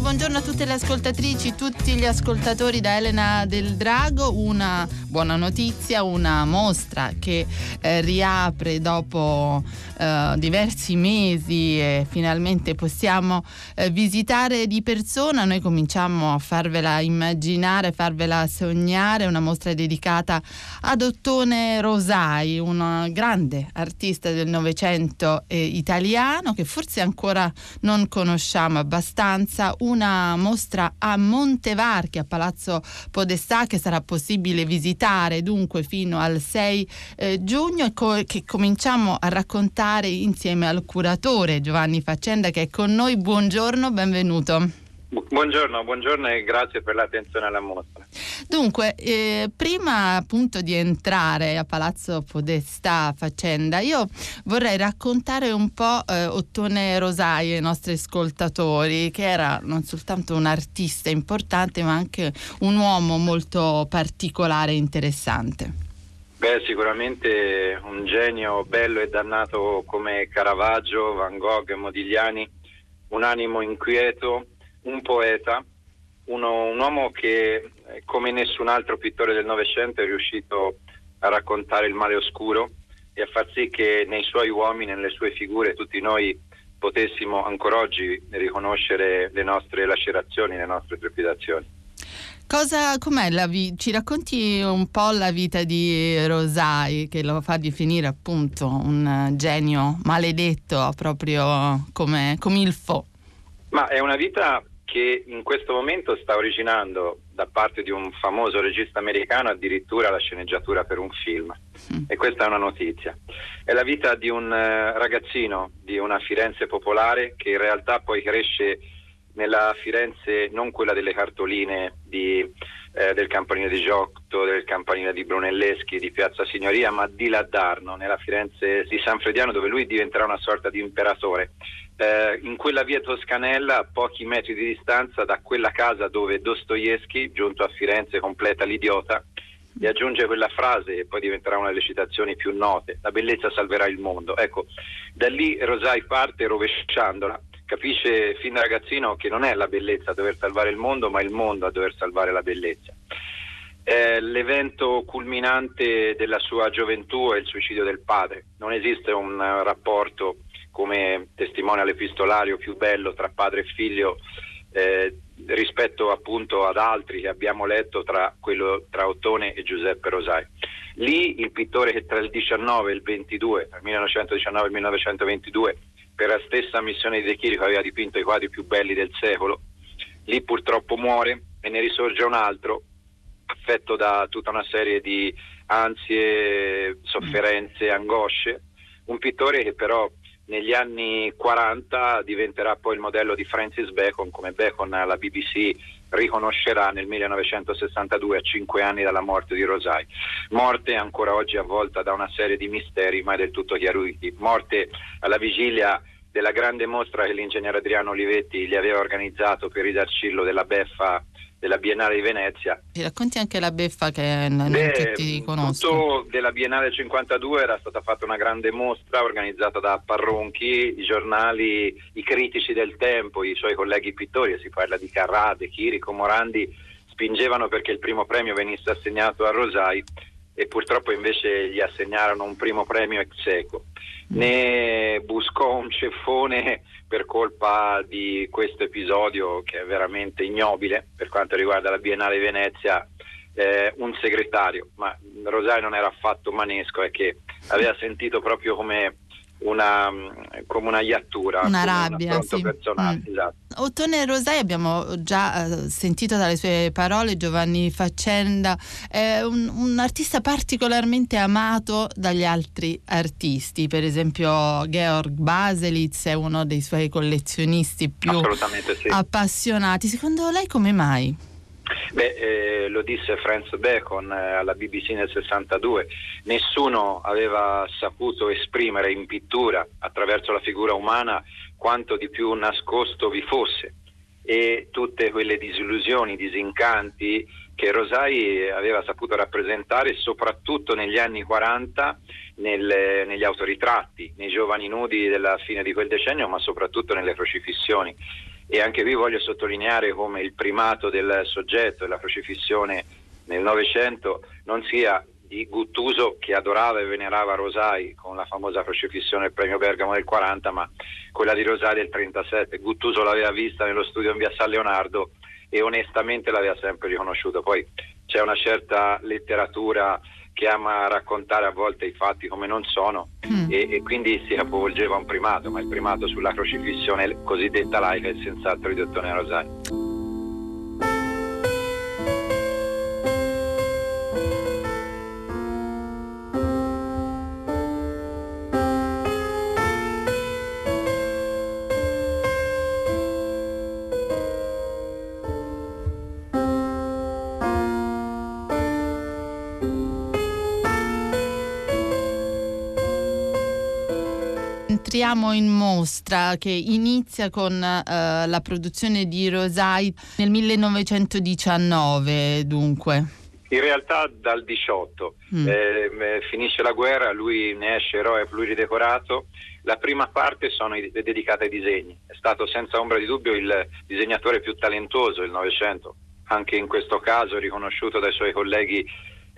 Buongiorno, a tutte le ascoltatrici, tutti gli ascoltatori da Elena del Drago. Una buona notizia, una mostra che eh, riapre dopo eh, diversi mesi e finalmente possiamo eh, visitare di persona. Noi cominciamo a farvela immaginare, farvela sognare. Una mostra dedicata ad Ottone Rosai, un grande artista del Novecento eh, italiano che forse ancora non conosciamo abbastanza Brianza una mostra a Montevarchi, a Palazzo Podestà, che sarà possibile visitare dunque fino al 6 eh, giugno e co- che cominciamo a raccontare insieme al curatore Giovanni Faccenda che è con noi. Buongiorno, benvenuto. Buongiorno, buongiorno e grazie per l'attenzione alla mostra. Dunque, eh, prima appunto di entrare a Palazzo Podestà Faccenda, io vorrei raccontare un po' eh, Ottone Rosai ai nostri ascoltatori, che era non soltanto un artista importante, ma anche un uomo molto particolare e interessante. Beh, sicuramente un genio bello e dannato come Caravaggio, Van Gogh e Modigliani, un animo inquieto un poeta, uno, un uomo che eh, come nessun altro pittore del Novecento è riuscito a raccontare il male oscuro e a far sì che nei suoi uomini, nelle sue figure, tutti noi potessimo ancora oggi riconoscere le nostre lacerazioni, le nostre trepidazioni. Cosa, com'è la vi- ci racconti un po' la vita di Rosai che lo fa definire appunto un genio maledetto proprio come, come il fo? Ma è una vita che in questo momento sta originando da parte di un famoso regista americano addirittura la sceneggiatura per un film. Mm. E questa è una notizia. È la vita di un uh, ragazzino di una Firenze popolare che in realtà poi cresce nella Firenze non quella delle cartoline di, eh, del campanile di Giotto, del campanile di Brunelleschi, di Piazza Signoria, ma di Laddarno, nella Firenze di San Frediano, dove lui diventerà una sorta di imperatore eh, in quella via Toscanella, a pochi metri di distanza da quella casa dove Dostoevsky, giunto a Firenze, completa l'idiota e aggiunge quella frase e poi diventerà una delle citazioni più note, la bellezza salverà il mondo. Ecco, da lì Rosai parte rovesciandola, capisce fin da ragazzino che non è la bellezza a dover salvare il mondo, ma il mondo a dover salvare la bellezza. Eh, l'evento culminante della sua gioventù è il suicidio del padre. Non esiste un uh, rapporto come testimonia l'epistolario più bello tra padre e figlio eh, rispetto appunto ad altri che abbiamo letto tra, quello, tra Ottone e Giuseppe Rosai. Lì il pittore che tra il 19 e il 22, tra il 1919 e il 1922, per la stessa missione di De Chirico aveva dipinto i quadri più belli del secolo, lì purtroppo muore e ne risorge un altro affetto da tutta una serie di ansie, sofferenze, angosce, un pittore che però negli anni 40 diventerà poi il modello di Francis Bacon, come Bacon la BBC riconoscerà nel 1962 a cinque anni dalla morte di Rosai. Morte ancora oggi avvolta da una serie di misteri mai del tutto chiariti. Morte alla vigilia della grande mostra che l'ingegnere Adriano Olivetti gli aveva organizzato per il Darcillo della Beffa della Biennale di Venezia. Ci racconti anche la beffa che non Beh, tutti conoscono. della Biennale 52 era stata fatta una grande mostra organizzata da Parronchi, i giornali, i critici del tempo, i suoi colleghi pittori, si parla di Carrade, Chirico, Morandi, spingevano perché il primo premio venisse assegnato a Rosai e purtroppo invece gli assegnarono un primo premio ex equo. Ne buscò un ceffone per colpa di questo episodio che è veramente ignobile per quanto riguarda la Biennale Venezia eh, un segretario, ma Rosario non era affatto manesco, è che aveva sentito proprio come una, come una iattura, una rabbia. Una sì. personale. Mm. Esatto. Ottone Rosai abbiamo già eh, sentito dalle sue parole, Giovanni Faccenda, è un, un, artista particolarmente amato dagli altri artisti, per esempio Georg Baselitz è uno dei suoi collezionisti più sì. appassionati. Secondo lei come mai? Beh, eh, lo disse Franz Bacon eh, alla BBC nel 62, nessuno aveva saputo esprimere in pittura attraverso la figura umana quanto di più nascosto vi fosse e tutte quelle disillusioni, disincanti che Rosai aveva saputo rappresentare soprattutto negli anni 40 nel, negli autoritratti, nei giovani nudi della fine di quel decennio, ma soprattutto nelle crocifissioni. E anche qui voglio sottolineare come il primato del soggetto e la crocifissione nel Novecento non sia di Guttuso che adorava e venerava Rosai con la famosa crocifissione del premio Bergamo del 40, ma quella di Rosai del 37. Guttuso l'aveva vista nello studio in via San Leonardo e onestamente l'aveva sempre riconosciuto. Poi c'è una certa letteratura che ama raccontare a volte i fatti come non sono mm. e, e, quindi si capovolgeva un primato, ma il primato sulla crocifissione cosiddetta laica è senz'altro di Ottone Rosai. Entriamo in mostra che inizia con uh, la produzione di Rosai nel 1919, dunque. In realtà dal 18 mm. eh, finisce la guerra, lui ne esce eroe pluridecorato. La prima parte sono dedicata ai disegni. È stato senza ombra di dubbio il disegnatore più talentoso del Novecento, anche in questo caso riconosciuto dai suoi colleghi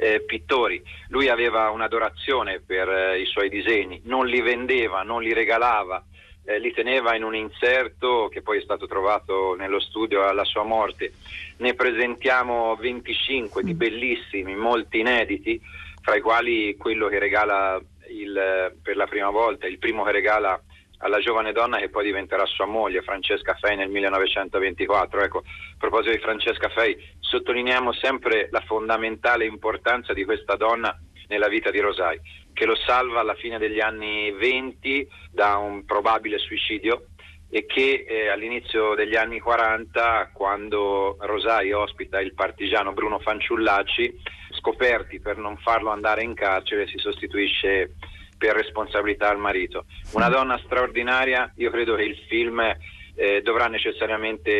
eh, pittori. Lui aveva un'adorazione per eh, i suoi disegni, non li vendeva, non li regalava, eh, li teneva in un inserto che poi è stato trovato nello studio alla sua morte. Ne presentiamo 25 di mm. bellissimi, molti inediti, fra i quali quello che regala il, per la prima volta, il primo che regala alla giovane donna che poi diventerà sua moglie, Francesca Fei, nel 1924. Ecco, a proposito di Francesca Fei, sottolineiamo sempre la fondamentale importanza di questa donna nella vita di Rosai, che lo salva alla fine degli anni 20 da un probabile suicidio e che eh, all'inizio degli anni 40, quando Rosai ospita il partigiano Bruno Fanciullacci, scoperti per non farlo andare in carcere, si sostituisce per responsabilità al marito. Una donna straordinaria, io credo che il film eh, dovrà necessariamente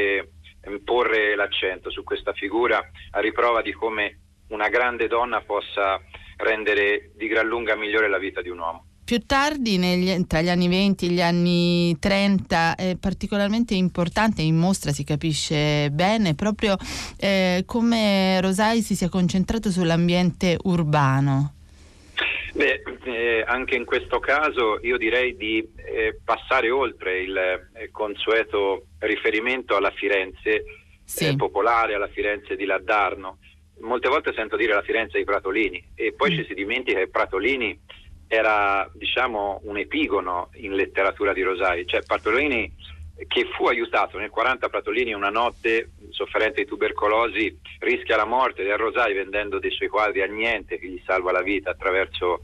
eh, porre l'accento su questa figura a riprova di come una grande donna possa rendere di gran lunga migliore la vita di un uomo. Più tardi, negli, tra gli anni 20 e gli anni 30, è particolarmente importante, in mostra si capisce bene, proprio eh, come Rosai si sia concentrato sull'ambiente urbano. Beh, eh, anche in questo caso io direi di eh, passare oltre il eh, consueto riferimento alla Firenze sì. Eh, popolare, alla Firenze di Laddarno. Molte volte sento dire la Firenze di Pratolini e poi mm. ci si dimentica che Pratolini era diciamo un epigono in letteratura di Rosai, cioè Pratolini che fu aiutato nel 40 Pratolini una notte sofferente di tubercolosi rischia la morte del Rosai vendendo dei suoi quadri a niente che gli salva la vita attraverso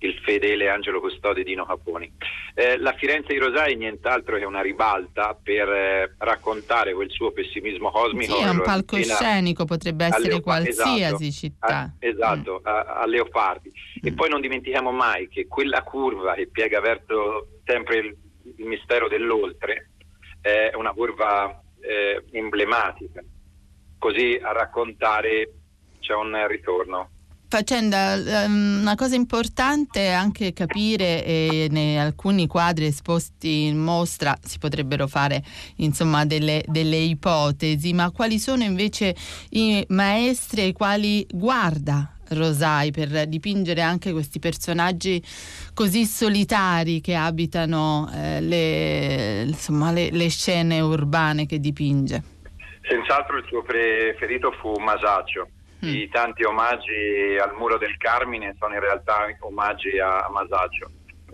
il fedele Angelo Custode Dino Caponi. Eh, la Firenze di Rosai nient'altro che una ribalta per eh, raccontare quel suo pessimismo cosmico. Sì, è un palcoscenico, potrebbe essere Leop- qualsiasi esatto, città. A, esatto, mm. a, a, Leopardi. Mm. E poi non dimentichiamo mai che quella curva che piega verso sempre il, il mistero dell'oltre è una curva eh, emblematica, così a raccontare c'è un ritorno. Faccenda, ehm, una cosa importante è anche capire, e in alcuni quadri esposti in mostra si potrebbero fare insomma delle, delle ipotesi, ma quali sono invece i maestri ai quali guarda Rosai per dipingere anche questi personaggi così solitari che abitano eh, le, insomma, le, le, scene urbane che dipinge. Senz'altro il suo preferito fu Masaccio. Mm. I tanti omaggi al muro del Carmine sono in realtà omaggi a, Masaccio.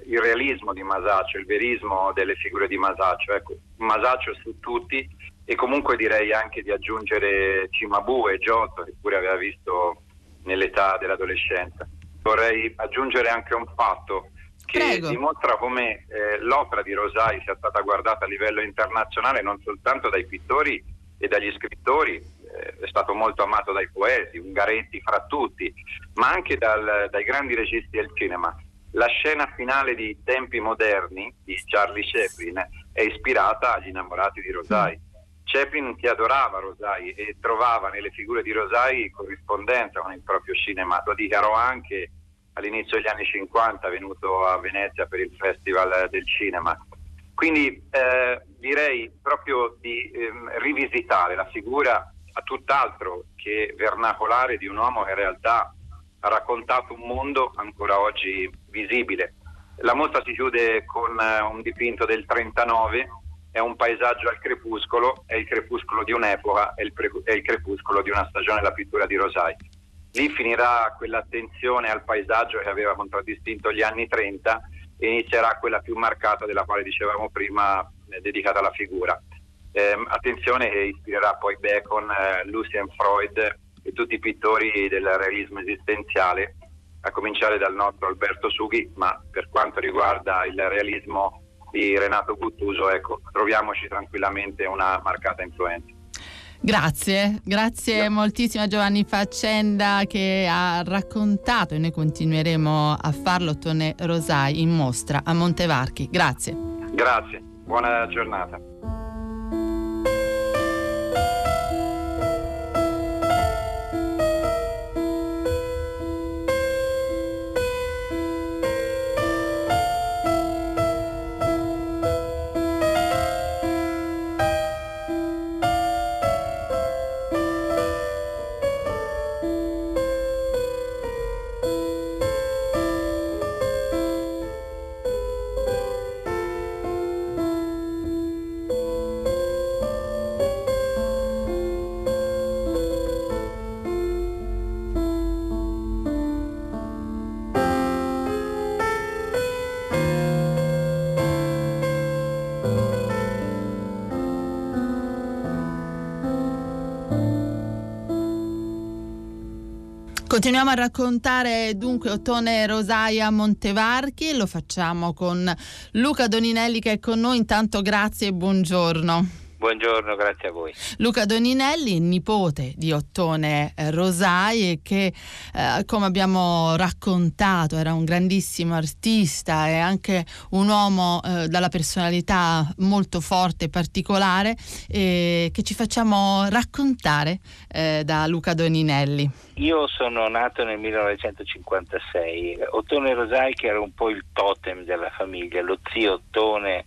Il realismo di Masaccio, il verismo delle figure di Masaccio. Ecco, Masaccio su tutti e comunque direi anche di aggiungere Cimabue e Giotto, che pure aveva visto nell'età dell'adolescenza. Vorrei aggiungere anche un fatto che Prego. dimostra come eh, l'opera di Rosai sia stata guardata a livello internazionale non soltanto dai pittori e dagli scrittori, eh, è stato molto amato dai poeti, Ungaretti fra tutti, ma anche dal, dai grandi registi del cinema. La scena finale di Tempi moderni di Charlie Chaplin è ispirata agli innamorati di Rosai. Chaplin che adorava Rosai e trovava nelle figure di Rosai corrispondenza con il proprio cinema. Lo dichiarò anche all'inizio degli anni 50, venuto a Venezia per il Festival del Cinema. Quindi eh, direi proprio di ehm, rivisitare la figura a tutt'altro che vernacolare di un uomo che in realtà ha raccontato un mondo ancora oggi visibile. La mostra si chiude con eh, un dipinto del 39, è un paesaggio al crepuscolo, è il crepuscolo di un'epoca, è il, pre- è il crepuscolo di una stagione della pittura di Rosai. Lì finirà quell'attenzione al paesaggio che aveva contraddistinto gli anni 30 e inizierà quella più marcata della quale dicevamo prima, eh, dedicata alla figura. Eh, attenzione che ispirerà poi Bacon, eh, Lucien Freud e tutti i pittori del realismo esistenziale, a cominciare dal nostro Alberto Sughi, ma per quanto riguarda il realismo di Renato Guttuso, ecco, troviamoci tranquillamente una marcata influenza. Grazie, grazie moltissimo a Giovanni Faccenda che ha raccontato e noi continueremo a farlo Tone Rosai in mostra a Montevarchi. Grazie. Grazie, buona giornata. Continuiamo a raccontare dunque Ottone Rosaia Montevarchi, lo facciamo con Luca Doninelli che è con noi, intanto grazie e buongiorno. Buongiorno, grazie a voi. Luca Doninelli, nipote di Ottone eh, Rosai, che eh, come abbiamo raccontato era un grandissimo artista e anche un uomo eh, dalla personalità molto forte e particolare, eh, che ci facciamo raccontare eh, da Luca Doninelli. Io sono nato nel 1956. Ottone Rosai, che era un po' il totem della famiglia, lo zio Ottone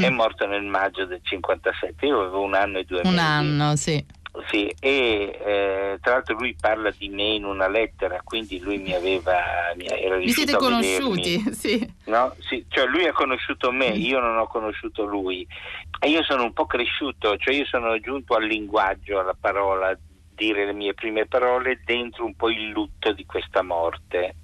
è morto nel maggio del 57, io avevo un anno e due un mesi. Un anno, sì. Sì, e eh, tra l'altro lui parla di me in una lettera, quindi lui mi aveva. Mi era Vi siete conosciuti? Sì. No? sì. Cioè lui ha conosciuto me, mm. io non ho conosciuto lui. E io sono un po' cresciuto, cioè io sono giunto al linguaggio, alla parola, dire le mie prime parole dentro un po' il lutto di questa morte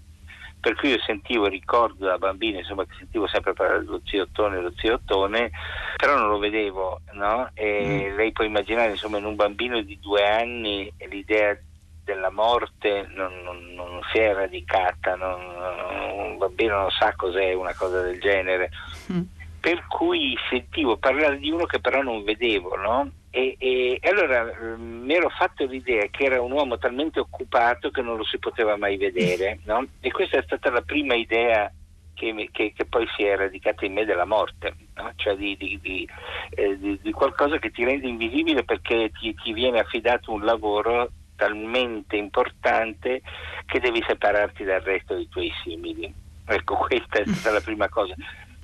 per cui io sentivo, ricordo da bambino, insomma, che sentivo sempre parlare dello zio Ottone, lo zio Ottone, però non lo vedevo, no? E mm. lei può immaginare, insomma, in un bambino di due anni l'idea della morte non, non, non si è radicata, non, un bambino non sa cos'è una cosa del genere. Mm. Per cui sentivo parlare di uno che però non vedevo, no? E, e, e allora mm, mi ero fatto l'idea che era un uomo talmente occupato che non lo si poteva mai vedere, no? E questa è stata la prima idea che, che, che, poi si è radicata in me della morte, no? cioè di, di, di, eh, di, qualcosa che ti rende invisibile perché ti, ti, viene affidato un lavoro talmente importante che devi separarti dal resto dei tuoi simili. Ecco, questa è stata la prima cosa.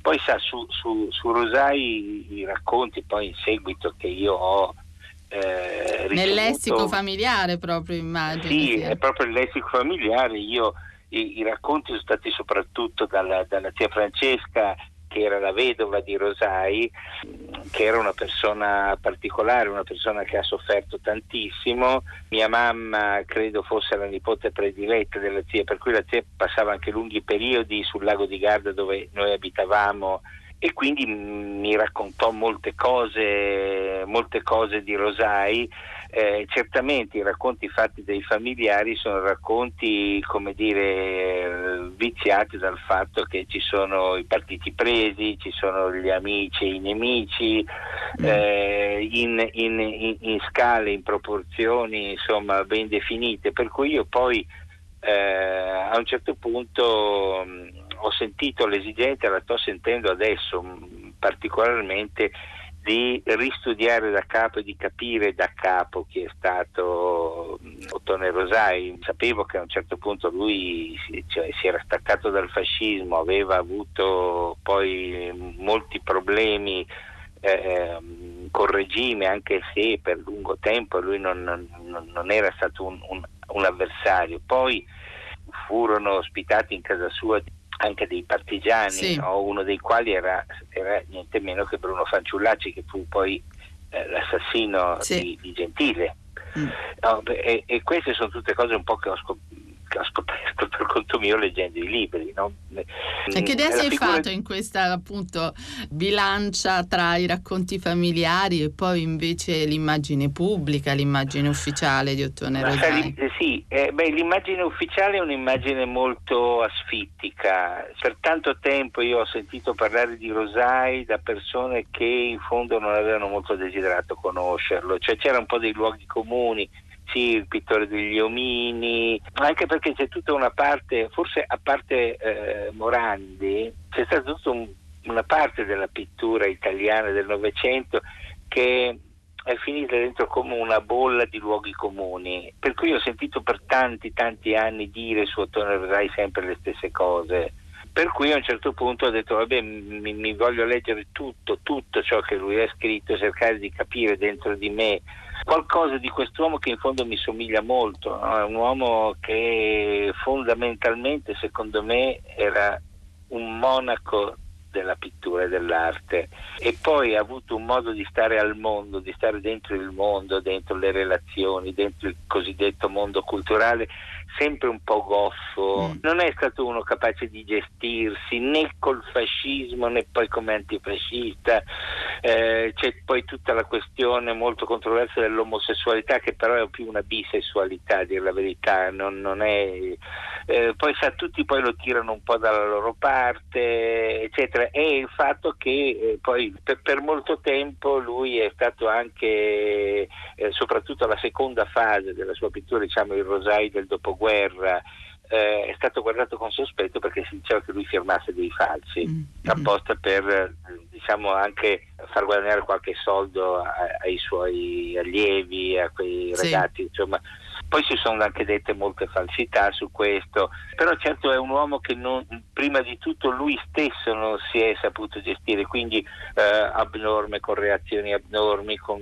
Poi sa, su, su, su Rosai i racconti poi in seguito che io ho eh, Nel lessico familiare proprio immagino. Sì, sì, è proprio il lessico familiare. Io, i, i racconti sono stati soprattutto dalla, dalla zia Francesca che era la vedova di Rosai, che era una persona particolare, una persona che ha sofferto tantissimo. Mia mamma credo fosse la nipote prediletta della zia, per cui la zia passava anche lunghi periodi sul lago di Garda dove noi abitavamo e quindi mi raccontò molte cose, molte cose di Rosai eh, certamente i racconti fatti dai familiari sono racconti, come dire, viziati dal fatto che ci sono i partiti presi, ci sono gli amici e i nemici, mm. eh, in, in, in, in, scale, in proporzioni insomma ben definite, per cui io poi eh, a un certo punto mh, mm, ho sentito l'esigenza, la sto sentendo adesso mh, mm, particolarmente di ristudiare da capo e di capire da capo chi è stato Ottone Rosai. Sapevo che a un certo punto lui si, cioè, si era staccato dal fascismo, aveva avuto poi molti problemi eh, col regime, anche se per lungo tempo lui non, non, non era stato un, un, un avversario. Poi furono ospitati in casa sua anche dei partigiani, sì. no? uno dei quali era, era, niente meno che Bruno Fanciullacci, che fu poi eh, l'assassino sì. di, di, Gentile. Mm. No, e, e, queste sono tutte cose un po' che ho scoperto ho scoperto per conto mio leggendo i libri. No? E che idea si è figura... fatto in questa appunto bilancia tra i racconti familiari e poi invece l'immagine pubblica, l'immagine ufficiale di Ottone Rosai? Sì, eh, beh, l'immagine ufficiale è un'immagine molto asfittica. Per tanto tempo io ho sentito parlare di Rosai da persone che in fondo non avevano molto desiderato conoscerlo, cioè c'era un po' dei luoghi comuni sì, il pittore degli omini, anche perché c'è tutta una parte, forse a parte eh, Morandi, c'è stata tutta un, una parte della pittura italiana del Novecento che è finita dentro come una bolla di luoghi comuni, per cui ho sentito per tanti tanti anni dire su Ottone Rosai sempre le stesse cose. Per cui a un certo punto ho detto, vabbè, mi, mi voglio leggere tutto, tutto ciò che lui ha scritto, cercare di capire dentro di me qualcosa di quest'uomo che in fondo mi somiglia molto, no? è un uomo che fondamentalmente secondo me era un monaco della pittura e dell'arte e poi ha avuto un modo di stare al mondo, di stare dentro il mondo, dentro le relazioni, dentro il cosiddetto mondo culturale sempre un po' goffo, mm. non è stato uno capace di gestirsi né col fascismo né poi come antifascista, eh, c'è poi tutta la questione molto controversa dell'omosessualità che però è più una bisessualità a dire la verità, non, non è, eh, poi sa, tutti poi lo tirano un po' dalla loro parte, eccetera, e il fatto che eh, poi per, per, molto tempo lui è stato anche, eh, soprattutto alla seconda fase della sua pittura, diciamo il Rosai del dopoguerra, guerra eh, è stato guardato con sospetto perché si diceva che lui firmasse dei falsi mm. apposta per diciamo anche far guadagnare qualche soldo ai suoi allievi, a quei sì. ragazzi, insomma poi si sono anche dette molte falsità su questo, però certo è un uomo che non, prima di tutto lui stesso non si è saputo gestire, quindi eh, abnorme, con reazioni abnormi, con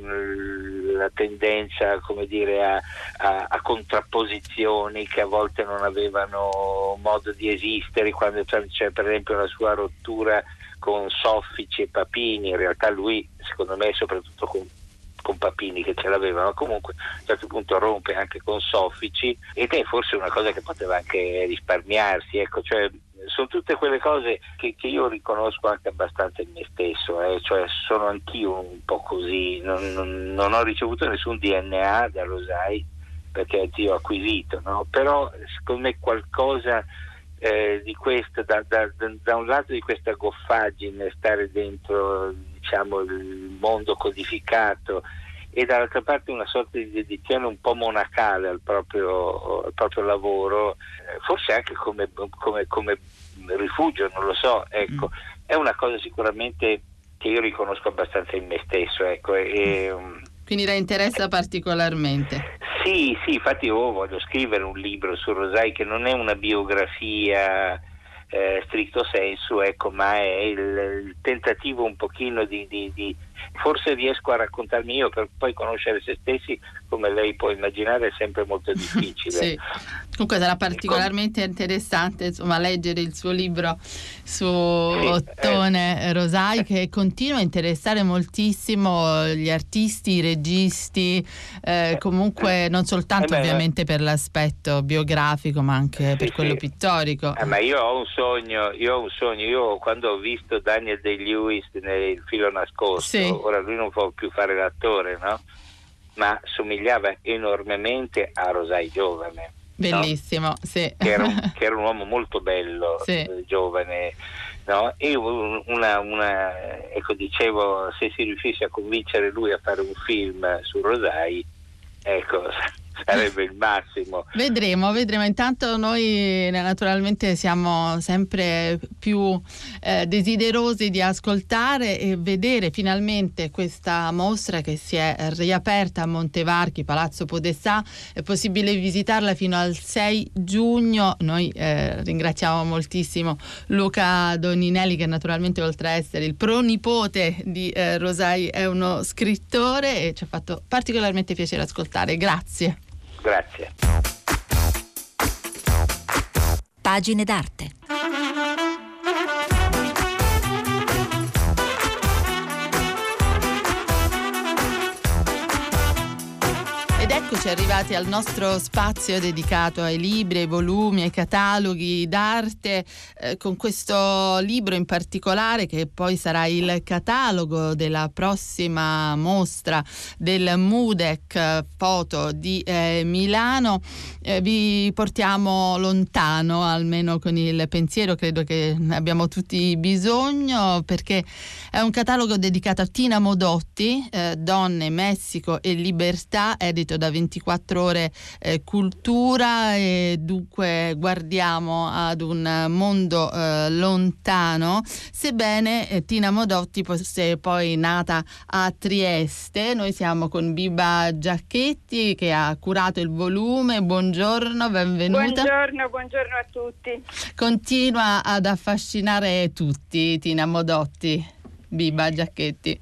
la tendenza dire, a, a, a, contrapposizioni che a volte non avevano modo di esistere, quando c'è per esempio la sua rottura con Soffici e Papini, in realtà lui secondo me soprattutto con con Papini che ce l'aveva, ma comunque a un certo punto rompe anche con Soffici ed è forse una cosa che poteva anche risparmiarsi, ecco, cioè sono tutte quelle cose che, che, io riconosco anche abbastanza in me stesso, eh? cioè sono anch'io un po' così, non, non, non ho ricevuto nessun DNA da Rosai perché zio ho acquisito, no? però secondo me qualcosa eh, di questo, da, da, da, un lato di questa goffaggine, stare dentro diciamo, il mondo codificato e dall'altra parte una sorta di dedizione un po' monacale al proprio, al proprio lavoro, eh, forse anche come, come, come, rifugio, non lo so, ecco, mm. è una cosa sicuramente che io riconosco abbastanza in me stesso. Ecco, e, mm. quindi la interessa particolarmente? Sì, sì, infatti io voglio scrivere un libro su Rosai che non è una biografia eh, stricto senso, ecco, ma è il, il, tentativo un pochino di, di, di, forse riesco a raccontarmi io per poi conoscere se stessi, come lei può immaginare, è sempre molto difficile. sì. Comunque sarà particolarmente interessante insomma, leggere il suo libro su sì, Ottone eh. Rosai che continua a interessare moltissimo gli artisti, i registi, eh, comunque non soltanto eh beh, ovviamente per l'aspetto biografico ma anche sì, per quello pittorico. Eh, ma io ho un sogno, io ho un sogno, io quando ho visto Daniel Day-Lewis nel filo nascosto, ora lui non può più fare l'attore, no? ma somigliava enormemente a Rosai giovane Bellissimo, no? sì. Che era, un, che era, un, uomo molto bello, sì. Eh, giovane. No? E una, una, ecco, dicevo, se si riuscisse a convincere lui a fare un film su Rosai, ecco, sarebbe il massimo. Vedremo, vedremo. Intanto noi naturalmente siamo sempre più eh, desiderosi di ascoltare e vedere finalmente questa mostra che si è riaperta a Montevarchi, Palazzo Podestà. È possibile visitarla fino al 6 giugno. Noi eh, ringraziamo moltissimo Luca Doninelli che naturalmente oltre a essere il pronipote di eh, Rosai è uno scrittore e ci ha fatto particolarmente piacere ascoltare. Grazie. Grazie. Pagine d'arte. Eccoci arrivati al nostro spazio dedicato ai libri, ai volumi, ai cataloghi d'arte, eh, con questo libro in particolare che poi sarà il catalogo della prossima mostra del Mudec Foto di eh, Milano. Eh, vi portiamo lontano, almeno con il pensiero, credo che ne abbiamo tutti bisogno, perché è un catalogo dedicato a Tina Modotti, eh, Donne, Messico e Libertà, edito da 24 ore eh, cultura e dunque guardiamo ad un mondo eh, lontano, sebbene eh, Tina Modotti fosse poi nata a Trieste. Noi siamo con Biba Giacchetti che ha curato il volume. Buongiorno, benvenuta. Buongiorno, buongiorno a tutti. Continua ad affascinare tutti Tina Modotti, Biba Giacchetti.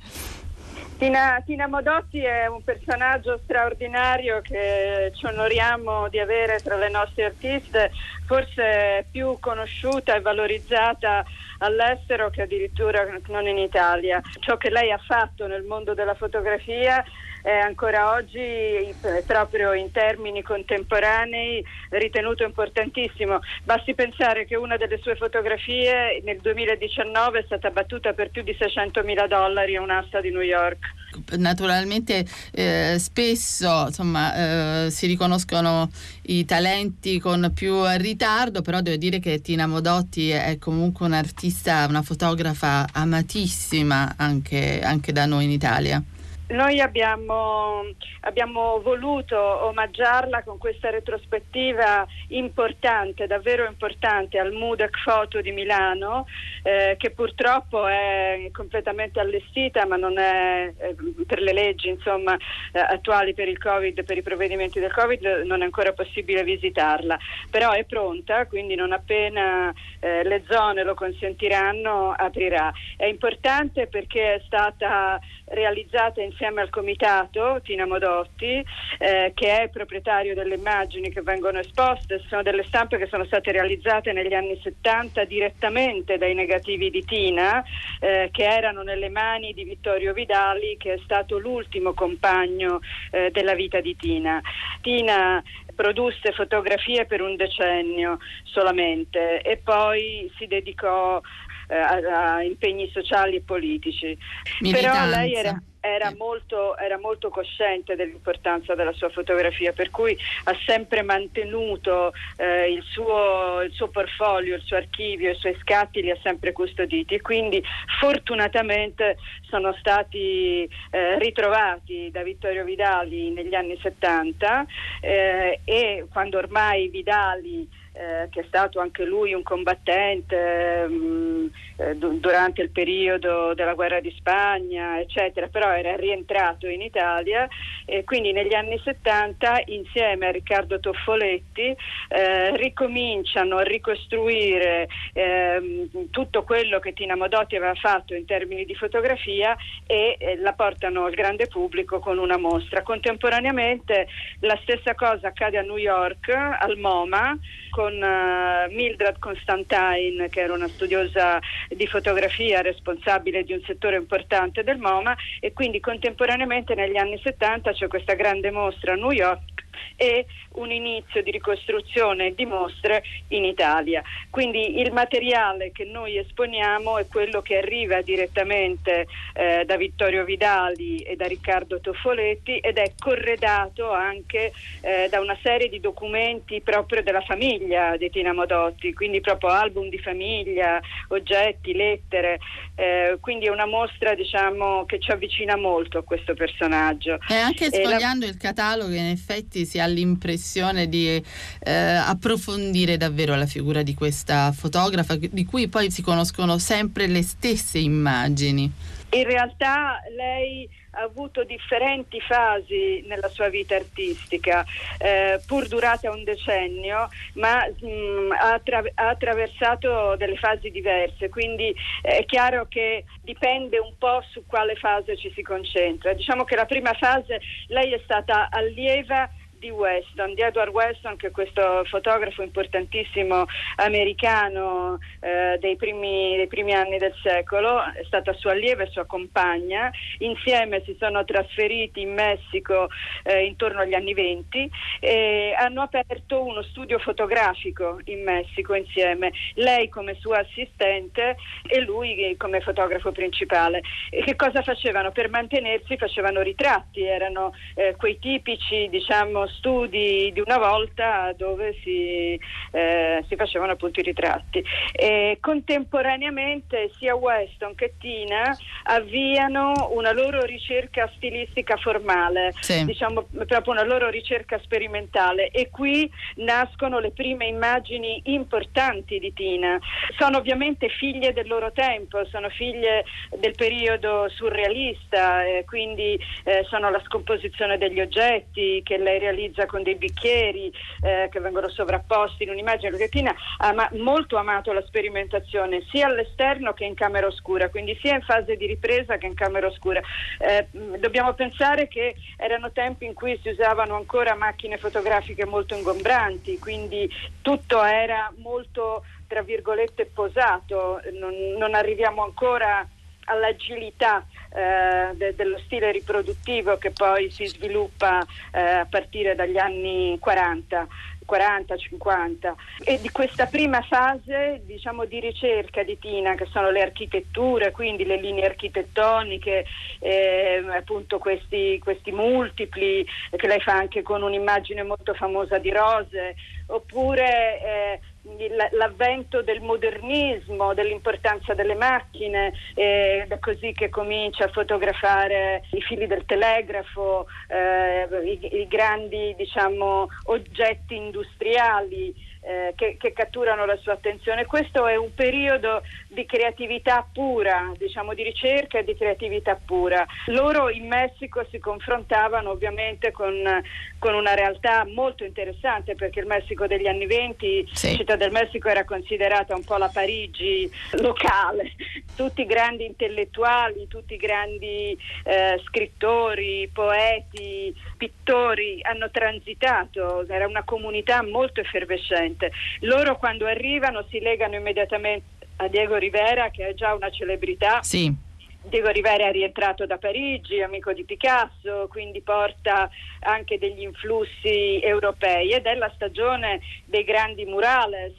Tina, Tina, Modotti è un personaggio straordinario che ci onoriamo di avere tra le nostre artiste, forse più conosciuta e valorizzata all'estero che addirittura non in Italia. Ciò che lei ha fatto nel mondo della fotografia è ancora oggi proprio in termini contemporanei ritenuto importantissimo. Basti pensare che una delle sue fotografie nel 2019 è stata battuta per più di 600 mila dollari a un'asta di New York. Naturalmente eh, spesso insomma, eh, si riconoscono i talenti con più ritardo, però devo dire che Tina Modotti è comunque un'artista, una fotografa amatissima anche, anche da noi in Italia. Noi abbiamo, abbiamo, voluto omaggiarla con questa retrospettiva importante, davvero importante, al MUDEC Foto di Milano, eh, che purtroppo è completamente allestita, ma non è eh, per le leggi insomma, eh, attuali per il Covid, per i provvedimenti del Covid, non è ancora possibile visitarla. Però è pronta, quindi non appena eh, le zone lo consentiranno aprirà. È importante perché è stata realizzata insieme al comitato Tina Modotti eh, che è proprietario delle immagini che vengono esposte, sono delle stampe che sono state realizzate negli anni 70 direttamente dai negativi di Tina eh, che erano nelle mani di Vittorio Vidali che è stato l'ultimo compagno eh, della vita di Tina. Tina produsse fotografie per un decennio solamente e poi si dedicò eh, a, a, impegni sociali e politici. Militanza. Però lei era, era molto, era molto, cosciente dell'importanza della sua fotografia, per cui ha sempre mantenuto eh, il, suo, il, suo, portfolio, il suo archivio, i suoi scatti li ha sempre custoditi. E quindi fortunatamente sono stati eh, ritrovati da Vittorio Vidali negli anni 70 eh, e quando ormai Vidali eh, che è stato anche lui un combattente mh, mm, eh, durante il periodo della guerra di Spagna, eccetera, però era rientrato in Italia e quindi negli anni 70 insieme a Riccardo Toffoletti eh, ricominciano a ricostruire ehm, tutto quello che Tina Modotti aveva fatto in termini di fotografia e la portano al grande pubblico con una mostra. Contemporaneamente la stessa cosa accade a New York, al MoMA, con uh, Mildred Constantine, che era una studiosa di fotografia responsabile di un settore importante del MoMA e quindi contemporaneamente negli anni 70 c'è questa grande mostra a New York e un inizio di ricostruzione di mostre in Italia. Quindi il materiale che noi esponiamo è quello che arriva direttamente eh, da Vittorio Vidali e da Riccardo Toffoletti ed è corredato anche eh, da una serie di documenti proprio della famiglia di Tina Modotti, quindi proprio album di famiglia, oggetti, lettere, eh, quindi è una mostra diciamo, che ci avvicina molto a questo personaggio. E anche sfogliando la... il catalogo in effetti si ha l'impressione di eh, approfondire davvero la figura di questa fotografa di cui poi si conoscono sempre le stesse immagini. In realtà lei ha avuto differenti fasi nella sua vita artistica, eh, pur durata un decennio, ma mh, mm, ha, attra- ha, attraversato delle fasi diverse, quindi eh, è chiaro che dipende un po' su quale fase ci si concentra. Diciamo che la prima fase lei è stata allieva di Weston, di Edward Weston, che è questo fotografo importantissimo americano eh, dei, primi, dei, primi, anni del secolo, è stata sua allieva e sua compagna. Insieme si sono trasferiti in Messico eh, intorno agli anni 20 e hanno aperto uno studio fotografico in Messico insieme, lei come sua assistente e lui come fotografo principale. E che cosa facevano? Per mantenersi facevano ritratti, erano eh, quei tipici, diciamo, studi di una volta dove si, eh, si facevano appunto i ritratti. E contemporaneamente sia Weston che Tina avviano una loro ricerca stilistica formale, sì. diciamo proprio una loro ricerca sperimentale e qui nascono le prime immagini importanti di Tina. Sono ovviamente figlie del loro tempo, sono figlie del periodo surrealista, eh, quindi eh, sono la scomposizione degli oggetti che lei realizza realizza con dei bicchieri eh, che vengono sovrapposti in un'immagine. Lucatina ha ma- molto amato la sperimentazione sia all'esterno che in camera oscura, quindi sia in fase di ripresa che in camera oscura. Eh, dobbiamo pensare che erano tempi in cui si usavano ancora macchine fotografiche molto ingombranti, quindi tutto era molto tra virgolette posato, non, non arriviamo ancora all'agilità eh, de- dello stile riproduttivo che poi si sviluppa eh, a partire dagli anni 40. 40-50 e di questa prima fase diciamo, di ricerca di Tina che sono le architetture, quindi le linee architettoniche, eh, appunto questi, questi multipli che lei fa anche con un'immagine molto famosa di rose, oppure eh, l'avvento del modernismo, dell'importanza delle macchine, è così che comincia a fotografare i fili del telegrafo, eh, i, i, grandi diciamo, oggetti industriali eh, che, che, catturano la sua attenzione. Questo è un periodo di creatività pura, diciamo di ricerca e di creatività pura. Loro in Messico si confrontavano ovviamente con, con una realtà molto interessante perché il Messico degli anni 20, sì. Città del Messico era considerata un po' la Parigi locale, tutti grandi intellettuali, tutti grandi eh, scrittori, poeti, pittori hanno transitato, era una comunità molto effervescente. Loro quando arrivano si legano immediatamente a Diego Rivera che è già una celebrità. Sì Diego Rivera è rientrato da Parigi, amico di Picasso, quindi porta anche degli influssi europei ed è la stagione dei grandi murales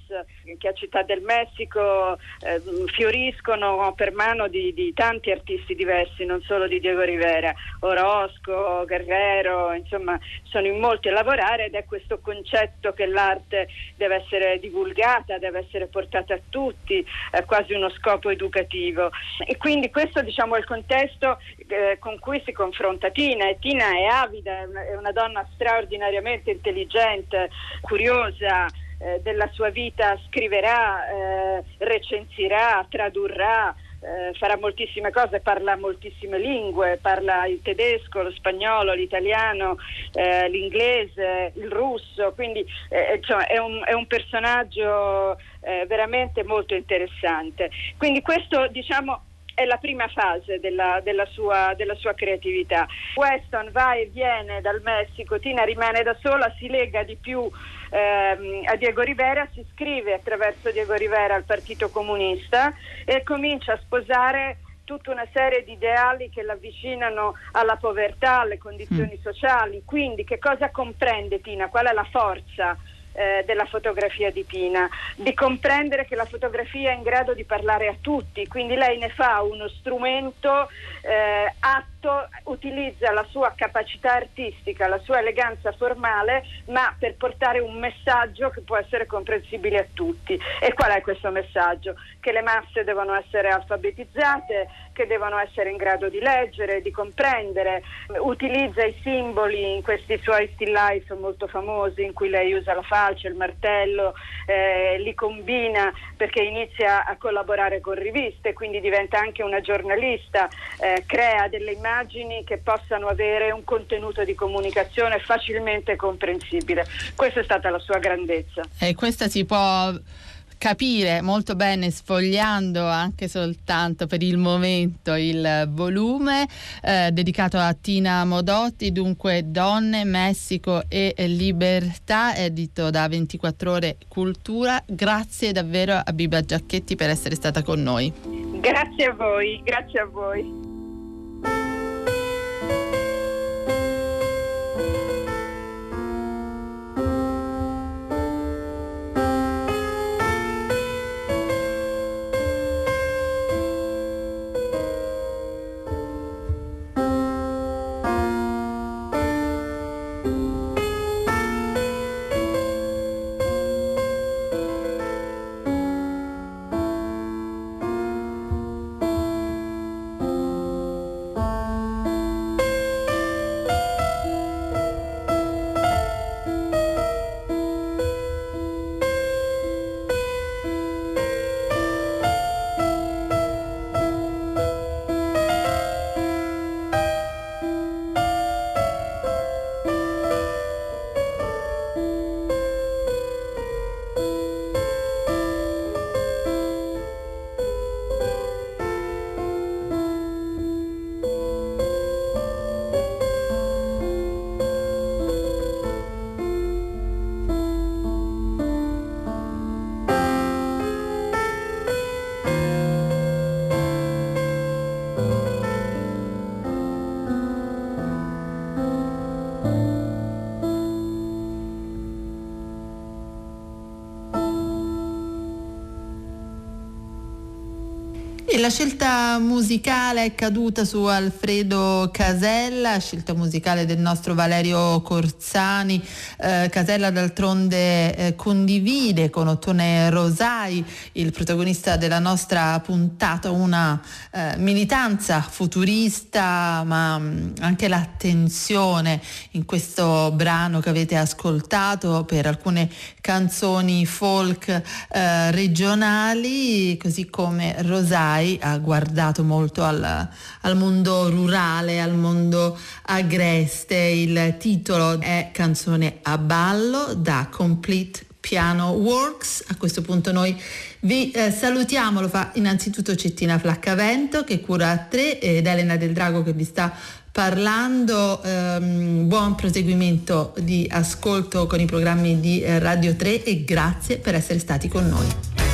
che a Città del Messico eh, fioriscono per mano di, di, tanti artisti diversi, non solo di Diego Rivera, Orozco, Guerrero, insomma sono in molti a lavorare ed è questo concetto che l'arte deve essere divulgata, deve essere portata a tutti, è quasi uno scopo educativo. E quindi questo diciamo, è il contesto eh, con cui si confronta Tina e Tina è avida, è una, è una donna straordinariamente intelligente, curiosa, eh, della sua vita scriverà, eh, recensirà, tradurrà. Eh, farà moltissime cose, parla moltissime lingue, parla il tedesco, lo spagnolo, l'italiano, eh, l'inglese, il russo, quindi eh, insomma, è, un, è, un, personaggio eh, veramente molto interessante. Quindi questo diciamo è la prima fase della, della, sua, della, sua, creatività. Weston va e viene dal Messico, Tina rimane da sola, si lega di più ehm, a Diego Rivera, si iscrive attraverso Diego Rivera al Partito Comunista e comincia a sposare tutta una serie di ideali che l'avvicinano alla povertà, alle condizioni mm. sociali. Quindi che cosa comprende Tina? Qual è la forza? Eh, della fotografia di Pina, di comprendere che la fotografia è in grado di parlare a tutti, quindi lei ne fa uno strumento eh, atto molto utilizza la sua capacità artistica, la sua eleganza formale, ma per portare un messaggio che può essere comprensibile a tutti. E qual è questo messaggio? Che le masse devono essere alfabetizzate, che devono essere in grado di leggere, di comprendere, utilizza i simboli in questi suoi still life molto famosi in cui lei usa la falce, il martello, eh, li combina perché inizia a collaborare con riviste, quindi diventa anche una giornalista, eh, crea delle immagini che possano avere un contenuto di comunicazione facilmente comprensibile. Questa è stata la sua grandezza. E questa si può capire molto bene sfogliando anche soltanto per il momento il volume eh, dedicato a Tina Modotti, dunque Donne, Messico e Libertà, edito da 24 ore Cultura. Grazie davvero a Biba Giacchetti per essere stata con noi. Grazie a voi, grazie a voi. La scelta musicale è caduta su Alfredo Casella, scelta musicale del nostro Valerio Corzani. Eh, Casella d'altronde eh, condivide con Ottone Rosai, il protagonista della nostra puntata, una eh, militanza futurista, ma mh, mm, anche l'attenzione in questo brano che avete ascoltato per alcune canzoni folk eh, regionali, così come Rosai ha guardato molto al, al mondo rurale, al mondo agreste. Il titolo è Canzone a ballo da Complete Piano Works. A questo punto noi vi eh, salutiamo, lo fa innanzitutto Cettina Flaccavento che cura tre ed Elena Del Drago che vi sta parlando. Um, buon proseguimento di ascolto con i programmi di eh, Radio 3 e grazie per essere stati con noi.